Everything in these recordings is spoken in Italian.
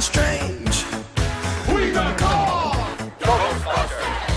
something strange. We got call!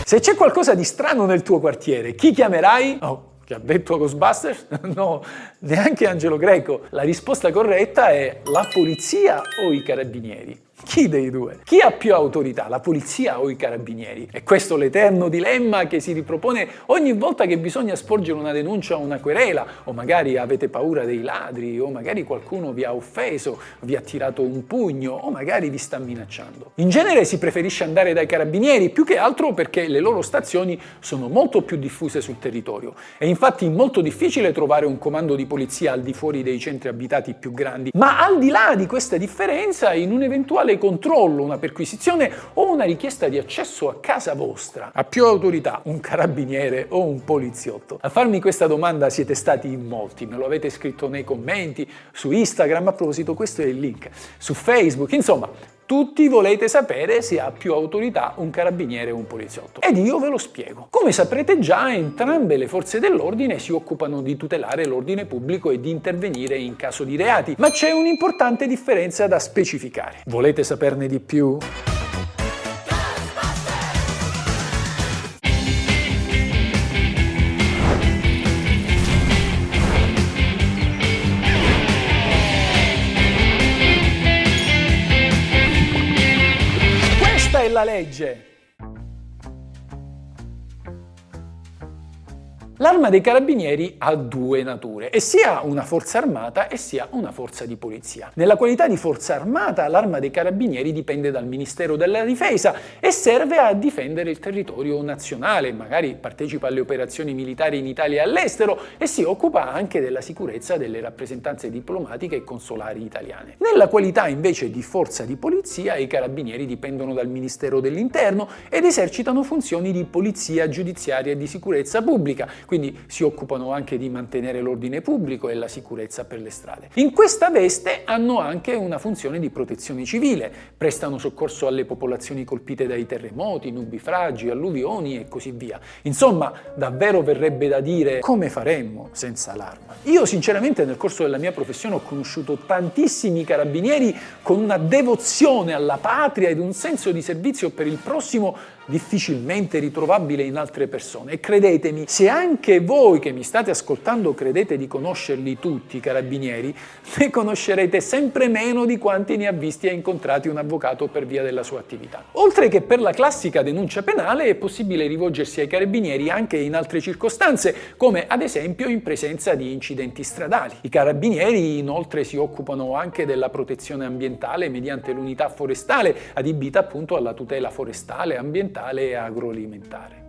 Se c'è qualcosa di strano nel tuo quartiere, chi chiamerai? Oh, che ha detto Ghostbusters? No, neanche Angelo Greco. La risposta corretta è la polizia o i carabinieri. Chi dei due? Chi ha più autorità, la polizia o i carabinieri? E questo l'eterno dilemma che si ripropone ogni volta che bisogna sporgere una denuncia o una querela, o magari avete paura dei ladri, o magari qualcuno vi ha offeso, vi ha tirato un pugno, o magari vi sta minacciando. In genere si preferisce andare dai carabinieri, più che altro perché le loro stazioni sono molto più diffuse sul territorio. È infatti molto difficile trovare un comando di polizia al di fuori dei centri abitati più grandi. Ma al di là di questa differenza, in un eventuale controllo, una perquisizione o una richiesta di accesso a casa vostra, ha più autorità un carabiniere o un poliziotto? A farmi questa domanda siete stati in molti, me lo avete scritto nei commenti, su Instagram, a proposito questo è il link, su Facebook, insomma, tutti volete sapere se ha più autorità un carabiniere o un poliziotto. Ed io ve lo spiego. Come saprete già, entrambe le forze dell'ordine si occupano di tutelare l'ordine pubblico e di intervenire in caso di reati, ma c'è un'importante differenza da specificare. Volete saperne di più? Legge. L'arma dei carabinieri ha due nature, e sia una forza armata e sia una forza di polizia. Nella qualità di forza armata, l'arma dei carabinieri dipende dal Ministero della Difesa e serve a difendere il territorio nazionale, magari partecipa alle operazioni militari in Italia e all'estero e si occupa anche della sicurezza delle rappresentanze diplomatiche e consolari italiane. Nella qualità invece di forza di polizia, i carabinieri dipendono dal Ministero dell'Interno ed esercitano funzioni di polizia giudiziaria e di sicurezza pubblica, quindi si occupano anche di mantenere l'ordine pubblico e la sicurezza per le strade. In questa veste hanno anche una funzione di protezione civile, prestano soccorso alle popolazioni colpite dai terremoti, nubifragi, alluvioni e così via. Insomma, davvero verrebbe da dire come faremmo senza l'arma. Io sinceramente nel corso della mia professione ho conosciuto tantissimi carabinieri con una devozione alla patria ed un senso di servizio per il prossimo difficilmente ritrovabile in altre persone. E credetemi, se anche voi che mi state ascoltando credete di conoscerli tutti, i carabinieri, ne conoscerete sempre meno di quanti ne ha visti e incontrati un avvocato per via della sua attività. Oltre che per la classica denuncia penale è possibile rivolgersi ai carabinieri anche in altre circostanze, come ad esempio in presenza di incidenti stradali. I carabinieri inoltre si occupano anche della protezione ambientale mediante l'unità forestale, adibita appunto alla tutela forestale, ambientale e agroalimentare.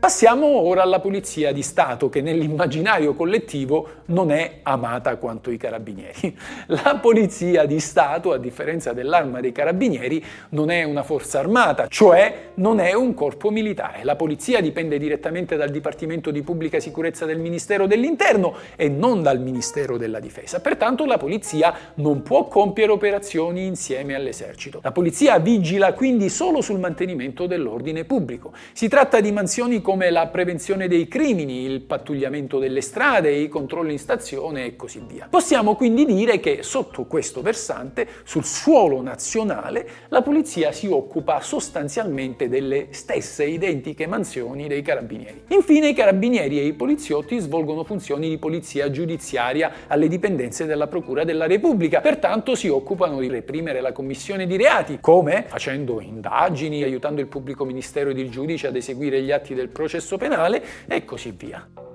Passiamo ora alla Polizia di Stato, che nell'immaginario collettivo non è amata quanto i carabinieri. La Polizia di Stato, a differenza dell'arma dei carabinieri, non è una forza armata, cioè non è un corpo militare. La Polizia dipende direttamente dal Dipartimento di Pubblica Sicurezza del Ministero dell'Interno e non dal Ministero della Difesa. Pertanto la Polizia non può compiere operazioni insieme all'esercito. La Polizia vigila quindi solo sul mantenimento dell'ordine pubblico. Si tratta di mansioni come la prevenzione dei crimini, il pattugliamento delle strade, i controlli in stazione e così via. Possiamo quindi dire che sotto questo versante, sul suolo nazionale, la polizia si occupa sostanzialmente delle stesse identiche mansioni dei carabinieri. Infine i carabinieri e i poliziotti svolgono funzioni di polizia giudiziaria alle dipendenze della Procura della Repubblica, pertanto si occupano di reprimere la commissione di reati, come facendo indagini, aiutando il pubblico ministero ed il giudice ad eseguire gli atti del processo penale e così via.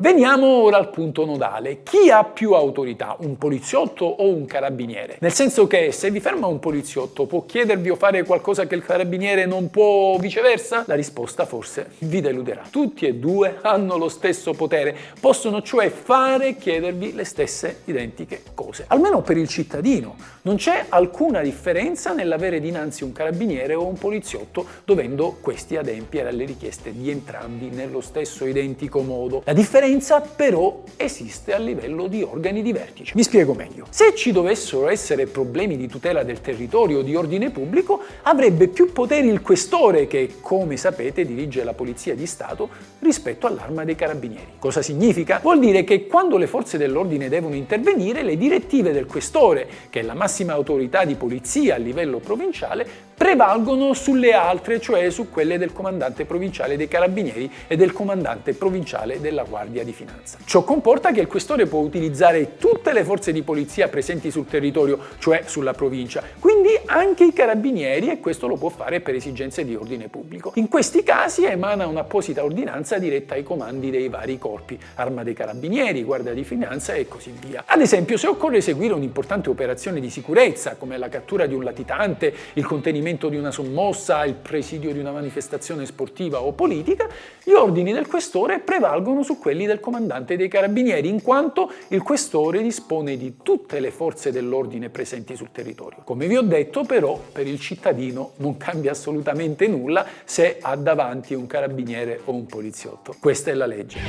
Veniamo ora al punto nodale. Chi ha più autorità, un poliziotto o un carabiniere? Nel senso che se vi ferma un poliziotto può chiedervi o fare qualcosa che il carabiniere non può o viceversa? La risposta forse vi deluderà. Tutti e due hanno lo stesso potere, possono cioè fare e chiedervi le stesse identiche cose. Almeno per il cittadino. Non c'è alcuna differenza nell'avere dinanzi un carabiniere o un poliziotto dovendo questi adempiere alle richieste di entrambi nello stesso identico modo. La differenza differenza però esiste a livello di organi di vertice. Mi spiego meglio. Se ci dovessero essere problemi di tutela del territorio o di ordine pubblico, avrebbe più poteri il questore che, come sapete, dirige la Polizia di Stato rispetto all'arma dei carabinieri. Cosa significa? Vuol dire che quando le forze dell'ordine devono intervenire, le direttive del questore, che è la massima autorità di polizia a livello provinciale, prevalgono sulle altre, cioè su quelle del comandante provinciale dei carabinieri e del comandante provinciale della Guardia di Finanza. Ciò comporta che il questore può utilizzare tutte le forze di polizia presenti sul territorio, cioè sulla provincia, quindi anche i carabinieri e questo lo può fare per esigenze di ordine pubblico. In questi casi emana un'apposita ordinanza diretta ai comandi dei vari corpi, Arma dei Carabinieri, Guardia di Finanza e così via. Ad esempio, se occorre eseguire un'importante operazione di sicurezza, come la cattura di un latitante, il contenimento di una sommossa, il presidio di una manifestazione sportiva o politica, gli ordini del questore prevalgono su quelli del comandante dei carabinieri, in quanto il questore dispone di tutte le forze dell'ordine presenti sul territorio. Come vi ho detto, però, per il cittadino non cambia assolutamente nulla se ha davanti un carabiniere o un poliziotto. Questa è la legge.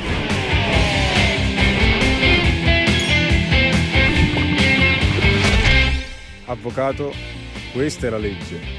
Avvocato, questa è la legge.